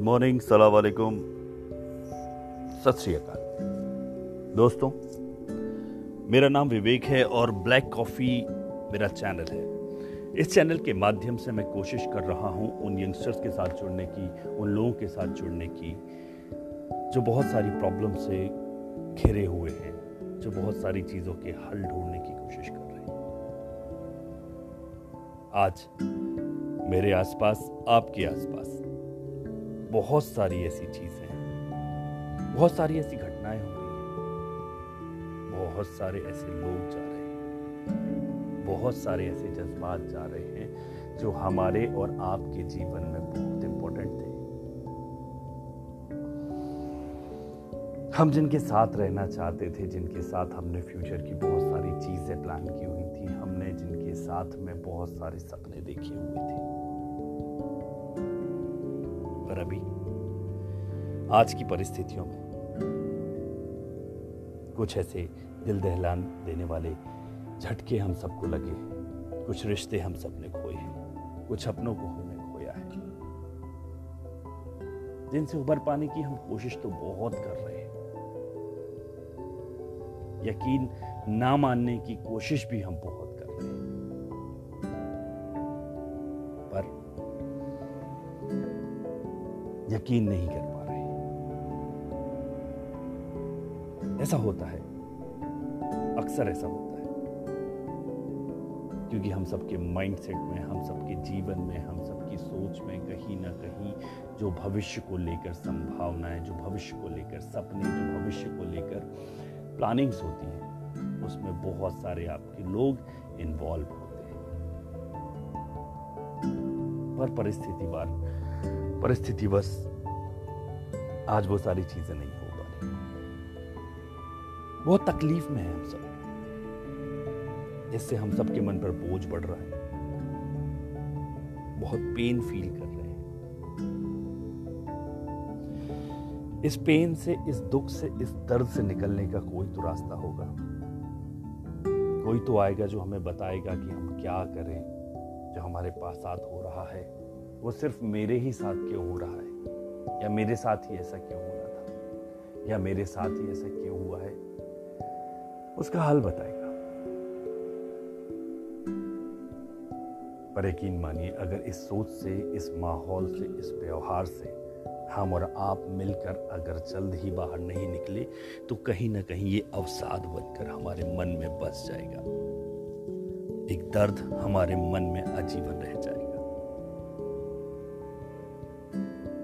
Good morning, सलाम सत श्री अकाल। दोस्तों, मेरा नाम विवेक है और ब्लैक कॉफ़ी मेरा चैनल है। इस चैनल के माध्यम से मैं कोशिश कर रहा हूँ उन यंगस्टर्स के साथ जुड़ने की, उन लोगों के साथ जुड़ने की, जो बहुत सारी प्रॉब्लम से घिरे हुए हैं, जो बहुत सारी चीज़ों के हल ढूँढने की कोशिश कर रहे हैं। आज मेरे आसपास, आपके आसपास बहुत सारी ऐसी चीज़ें हैं। बहुत सारी ऐसी घटनाएँ हो रही हैं। बहुत सारे ऐसे लोग जा रहे हैं। बहुत सारे ऐसे जज्बात जा रहे हैं जो हमारे और आपके जीवन में बहुत इंपॉर्टेंट थे। हम जिनके साथ रहना चाहते थे, जिनके साथ हमने फ्यूचर की बहुत सारी चीज़ें प्लान की हुई थी, हमने जिनके साथ में बहुत सारे सपने देखे हुए थे। पर अभी। आज की परिस्थितियों में। कुछ ऐसे दिल दहलान देने वाले झटके हम सबको लगे। कुछ रिश्ते हम सबने खोए हैं। कुछ अपनों को हमने खोया है। जिनसे उबर पाने की हम कोशिश तो बहुत कर रहे हैं। यकीन ना मानने की कोशिश भी हम बहुत यकीन नहीं कर पा रहे ऐसा होता है। अक्सर ऐसा होता है। क्योंकि हम सबके माइंडसेट में, हम सबके जीवन में, हम सबकी सोच में कहीं ना कहीं जो भविष्य को लेकर संभावनाएँ, जो भविष्य को लेकर सपने, जो भविष्य को लेकर प्लानिंग्स होती हैं, उसमें बहुत सारे आपके लोग इन्वॉल्व होते हैं। पर परिस्थिति बार परिस्थिति बस आज वो सारी चीज़ें नहीं हो पा रही। बहुत तकलीफ़ में है हम सब। जिससे हम सबके मन पर बोझ बढ़ रहा है। बहुत पेन फील कर रहे हैं। इस पेन से, इस दुख से, इस दर्द से निकलने का कोई तो रास्ता होगा। कोई तो आएगा जो हमें बताएगा कि हम क्या करें, जो हमारे पास साथ हो रहा है। वो सिर्फ़ मेरे ही साथ क्यों हो रहा है? या मेरे साथ ही ऐसा क्यों हो रहा था? या मेरे साथ ही ऐसा क्यों हुआ है? उसका हल बताएगा। पर यकीन मानिए, अगर इस सोच से, इस माहौल से, इस व्यवहार से हम और आप मिलकर अगर जल्द ही बाहर नहीं निकले तो कहीं ना कहीं ये अवसाद बनकर हमारे मन में बस जाएगा। एक दर्द हमारे मन में आजीवन रह जाएगा।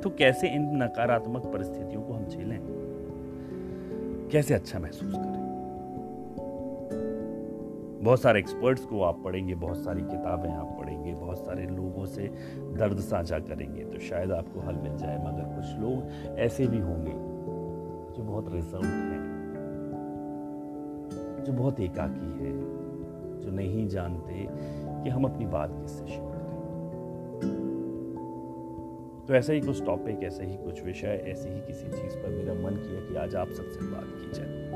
तो कैसे इन नकारात्मक परिस्थितियों को हम झेलें? कैसे अच्छा महसूस करें? बहुत सारे एक्सपर्ट्स को आप पढ़ेंगे, बहुत सारी किताबें आप पढ़ेंगे, बहुत सारे लोगों से दर्द साझा करेंगे तो शायद आपको हल मिल जाए, मगर कुछ लोग ऐसे भी होंगे जो बहुत रिज़र्व हैं, जो बहुत एकाकी है, जो नहीं जानते कि हम अपनी बात किससे शेयर तो ऐसा ही कुछ टॉपिक ऐसे ही कुछ विषय, ऐसी ही किसी चीज़ पर मेरा मन किया कि आज आप सबसे बात की जाए।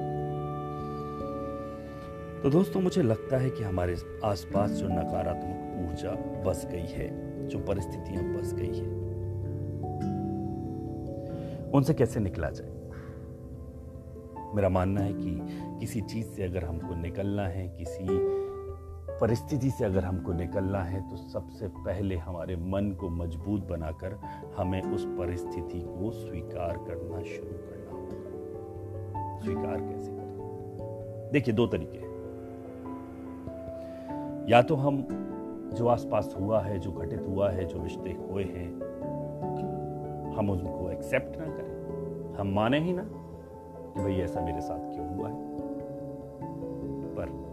तो दोस्तों, मुझे लगता है कि हमारे आसपास जो नकारात्मक ऊर्जा बस गई है, जो परिस्थितियाँ बस गई है, उनसे कैसे निकला जाए? मेरा मानना है कि किसी चीज़ से अगर हमको निकलना है, किसी परिस्थिति से अगर हमको निकलना है तो सबसे पहले हमारे मन को मज़बूत बनाकर हमें उस परिस्थिति को स्वीकार करना शुरू करना होगा। स्वीकार कैसे करें? देखिए, दो तरीके हैं। या तो हम जो आसपास हुआ है, जो घटित हुआ है, जो रिश्ते हुए हैं, हम उनको एक्सेप्ट ना करें। हम माने ही ना कि भाई ऐसा मेरे साथ क्यों हुआ है। पर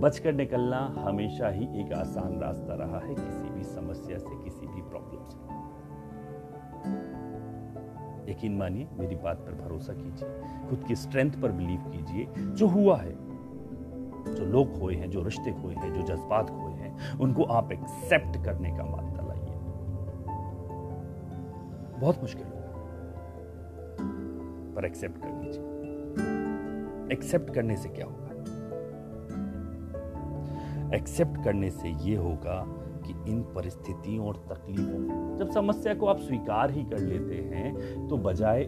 बचकर निकलना हमेशा ही एक आसान रास्ता रहा है, किसी भी समस्या से, किसी भी प्रॉब्लम से। यकीन मानिए, मेरी बात पर भरोसा कीजिए, खुद की स्ट्रेंथ पर बिलीव कीजिए, जो हुआ है, जो लोग खोए हैं, जो रिश्ते खोए हैं, जो जज्बात खोए हैं, उनको आप एक्सेप्ट करने का मानता लाइए। बहुत मुश्किल होगा, पर एक्सेप्ट कर लीजिए। एक्सेप्ट करने से क्या होगा? एक्सेप्ट करने से यह होगा कि इन परिस्थितियों और तकलीफों जब समस्या को आप स्वीकार ही कर लेते हैं तो बजाय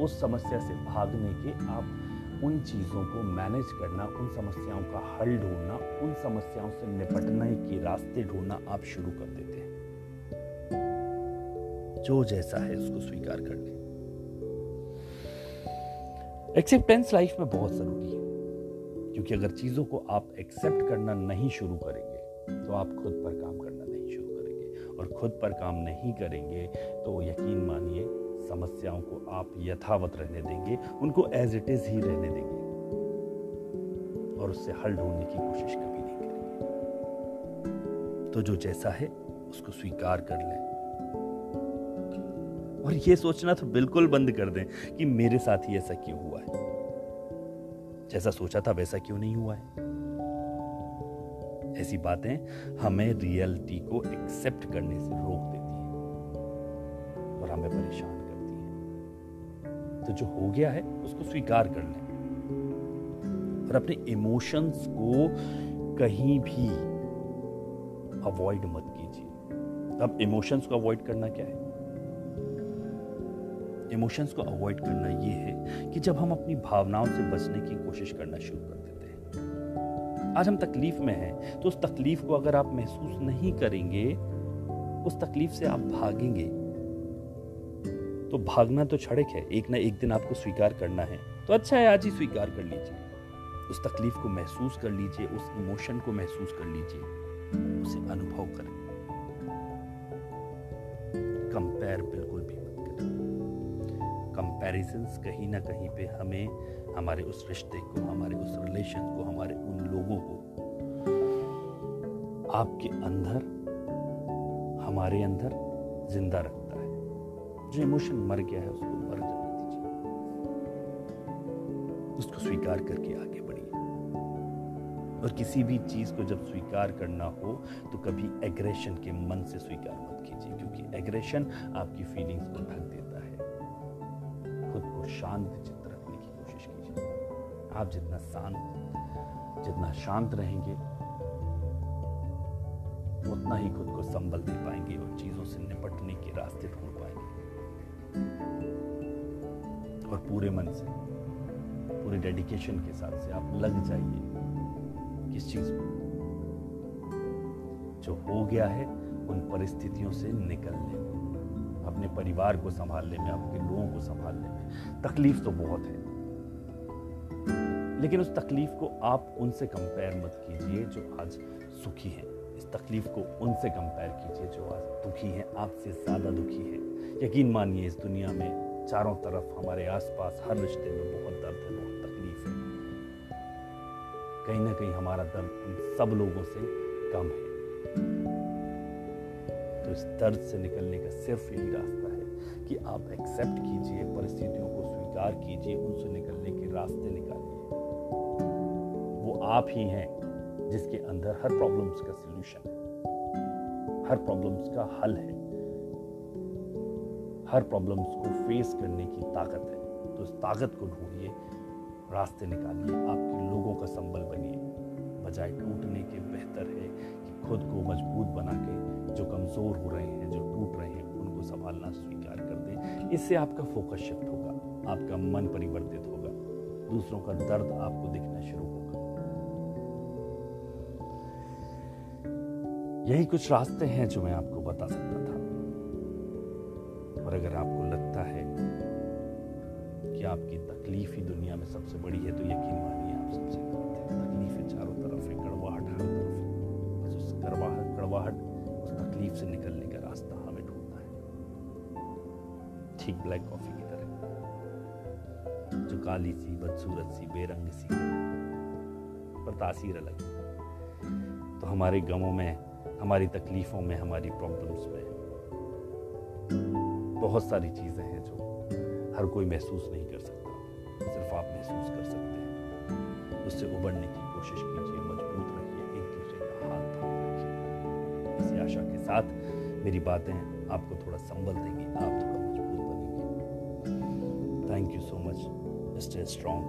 उस समस्या से भागने के आप उन चीज़ों को मैनेज करना, उन समस्याओं का हल ढूंढना, उन समस्याओं से निपटने के रास्ते ढूंढना आप शुरू कर देते हैं। जो जैसा है उसको स्वीकार कर ले। एक्सेप्टेंस लाइफ में बहुत ज़रूरी है। क्योंकि अगर चीज़ों को आप एक्सेप्ट करना नहीं शुरू करेंगे तो आप खुद पर काम करना नहीं शुरू करेंगे। और खुद पर काम नहीं करेंगे तो यकीन मानिए, समस्याओं को आप यथावत रहने देंगे, उनको एज इट इज़ ही रहने देंगे। और उससे हल ढूँढने की कोशिश कभी नहीं करेंगे। तो जो जैसा है, उसको स्वीकार कर लें। और ये सोचना तो बिल्कुल बंद कर दें कि मेरे साथ ही ऐसा क्यों हुआ है। जैसा सोचा था वैसा क्यों नहीं हुआ है? ऐसी बातें हमें रियलिटी को एक्सेप्ट करने से रोक देती हैं और हमें परेशान करती हैं। तो जो हो गया है, उसको स्वीकार कर लें। और अपने इमोशंस को कहीं भी अवॉइड मत कीजिए। अब इमोशंस को अवॉइड करना क्या है? इमोशंस को अवॉइड करना ये है कि जब हम अपनी भावनाओं से बचने की कोशिश करना शुरू कर देते हैं। आज हम तकलीफ़ में हैं तो उस तकलीफ़ को अगर आप महसूस नहीं करेंगे, उस तकलीफ़ से आप भागेंगे। तो भागना तो छड़क है, एक ना एक दिन आपको स्वीकार करना है। तो अच्छा है, आज ही स्वीकार कर लीजिए। उस तकलीफ़ को महसूस कर लीजिए, उस इमोशन को महसूस कर लीजिए, उसे अनुभव करें। कंपेयर बिल्कुल कंपैरिजंस कहीं ना कहीं पे हमें, हमारे उस रिश्ते को, हमारे उस रिलेशन को, हमारे उन लोगों को, आपके अंदर, हमारे अंदर ज़िंदा रखता है। जो इमोशन मर गया है, उसको मर जाने दीजिए। उसको स्वीकार करके आगे बढ़िए। और किसी भी चीज़ को जब स्वीकार करना हो तो कभी एग्रेशन के मन से स्वीकार मत कीजिए, क्योंकि एग्रेशन आपकी फीलिंग्स को ढक देता शांत चित्त रखने की कोशिश कीजिए। आप जितना शांत जितना शांत रहेंगे, उतना ही खुद को संबल दे पाएँगे और चीज़ों से निपटने के रास्ते ढूंढ पाएँगे। और पूरे मन से, पूरे डेडिकेशन के साथ से आप लग जाइए किस चीज़ में। जो हो गया है, उन परिस्थितियों से निकलने में। अपने परिवार को संभालने में आपके लोगों को संभालने में। तकलीफ़ तो बहुत है। लेकिन उस तकलीफ़ को आप उनसे कंपेयर मत कीजिए जो आज सुखी हैं। इस तकलीफ़ को उनसे कंपेयर कीजिए जो आज दुखी हैं, आपसे ज़्यादा दुखी हैं। यकीन मानिए, इस दुनिया में चारों तरफ़ हमारे आसपास, हर रिश्ते में बहुत दर्द है, बहुत तकलीफ़ है। कहीं ना कहीं हमारा दर्द उन सब लोगों से कम है। इस दर्द से निकलने का सिर्फ़ यही रास्ता है कि आप एक्सेप्ट कीजिए, परिस्थितियों को स्वीकार कीजिए, उनसे निकलने के रास्ते निकालिए। वो आप ही हैं जिसके अंदर हर प्रॉब्लम्स का सलूशन है। हर प्रॉब्लम्स का हल है। हर प्रॉब्लम्स को फेस करने की ताकत है। तो उस ताकत को ढूंढिए, रास्ते निकालिए, आपके लोगों का संबल बनिए। बजाय टूटने के बेहतर है खुद को मज़बूत बना के जो कमज़ोर हो रहे हैं, जो टूट रहे हैं, उनको संभालना स्वीकार कर दें। इससे आपका फोकस शिफ्ट होगा, आपका मन परिवर्तित होगा, दूसरों का दर्द आपको दिखना शुरू होगा। यही कुछ रास्ते हैं जो मैं आपको बता सकता था। और अगर आपको लगता है कि आपकी तकलीफ़ ही दुनिया में सबसे बड़ी है तो यकीन मानिए आप सबसे गलत है। तकलीफें चारों तरफ़ है, कड़वाहट हर तरफ़ उस कड़वाहट कड़वाहट तकलीफ़ से निकलने का रास्ता हमें ढूंढना है। ठीक ब्लैक कॉफ़ी की तरह। जो काली सी, बदसूरत सी, बेरंग सी, पर तासीर अलग तो हमारे गमों में, हमारी तकलीफों में, हमारी प्रॉब्लम्स में बहुत सारी चीज़ें हैं जो हर कोई महसूस नहीं कर सकता। सिर्फ़ आप महसूस कर सकते हैं। उससे उबरने की कोशिश कीजिए साथ मेरी बातें आपको थोड़ा संबल देंगी, आप थोड़ा मज़बूत बनेंगे। Thank you so much stay strong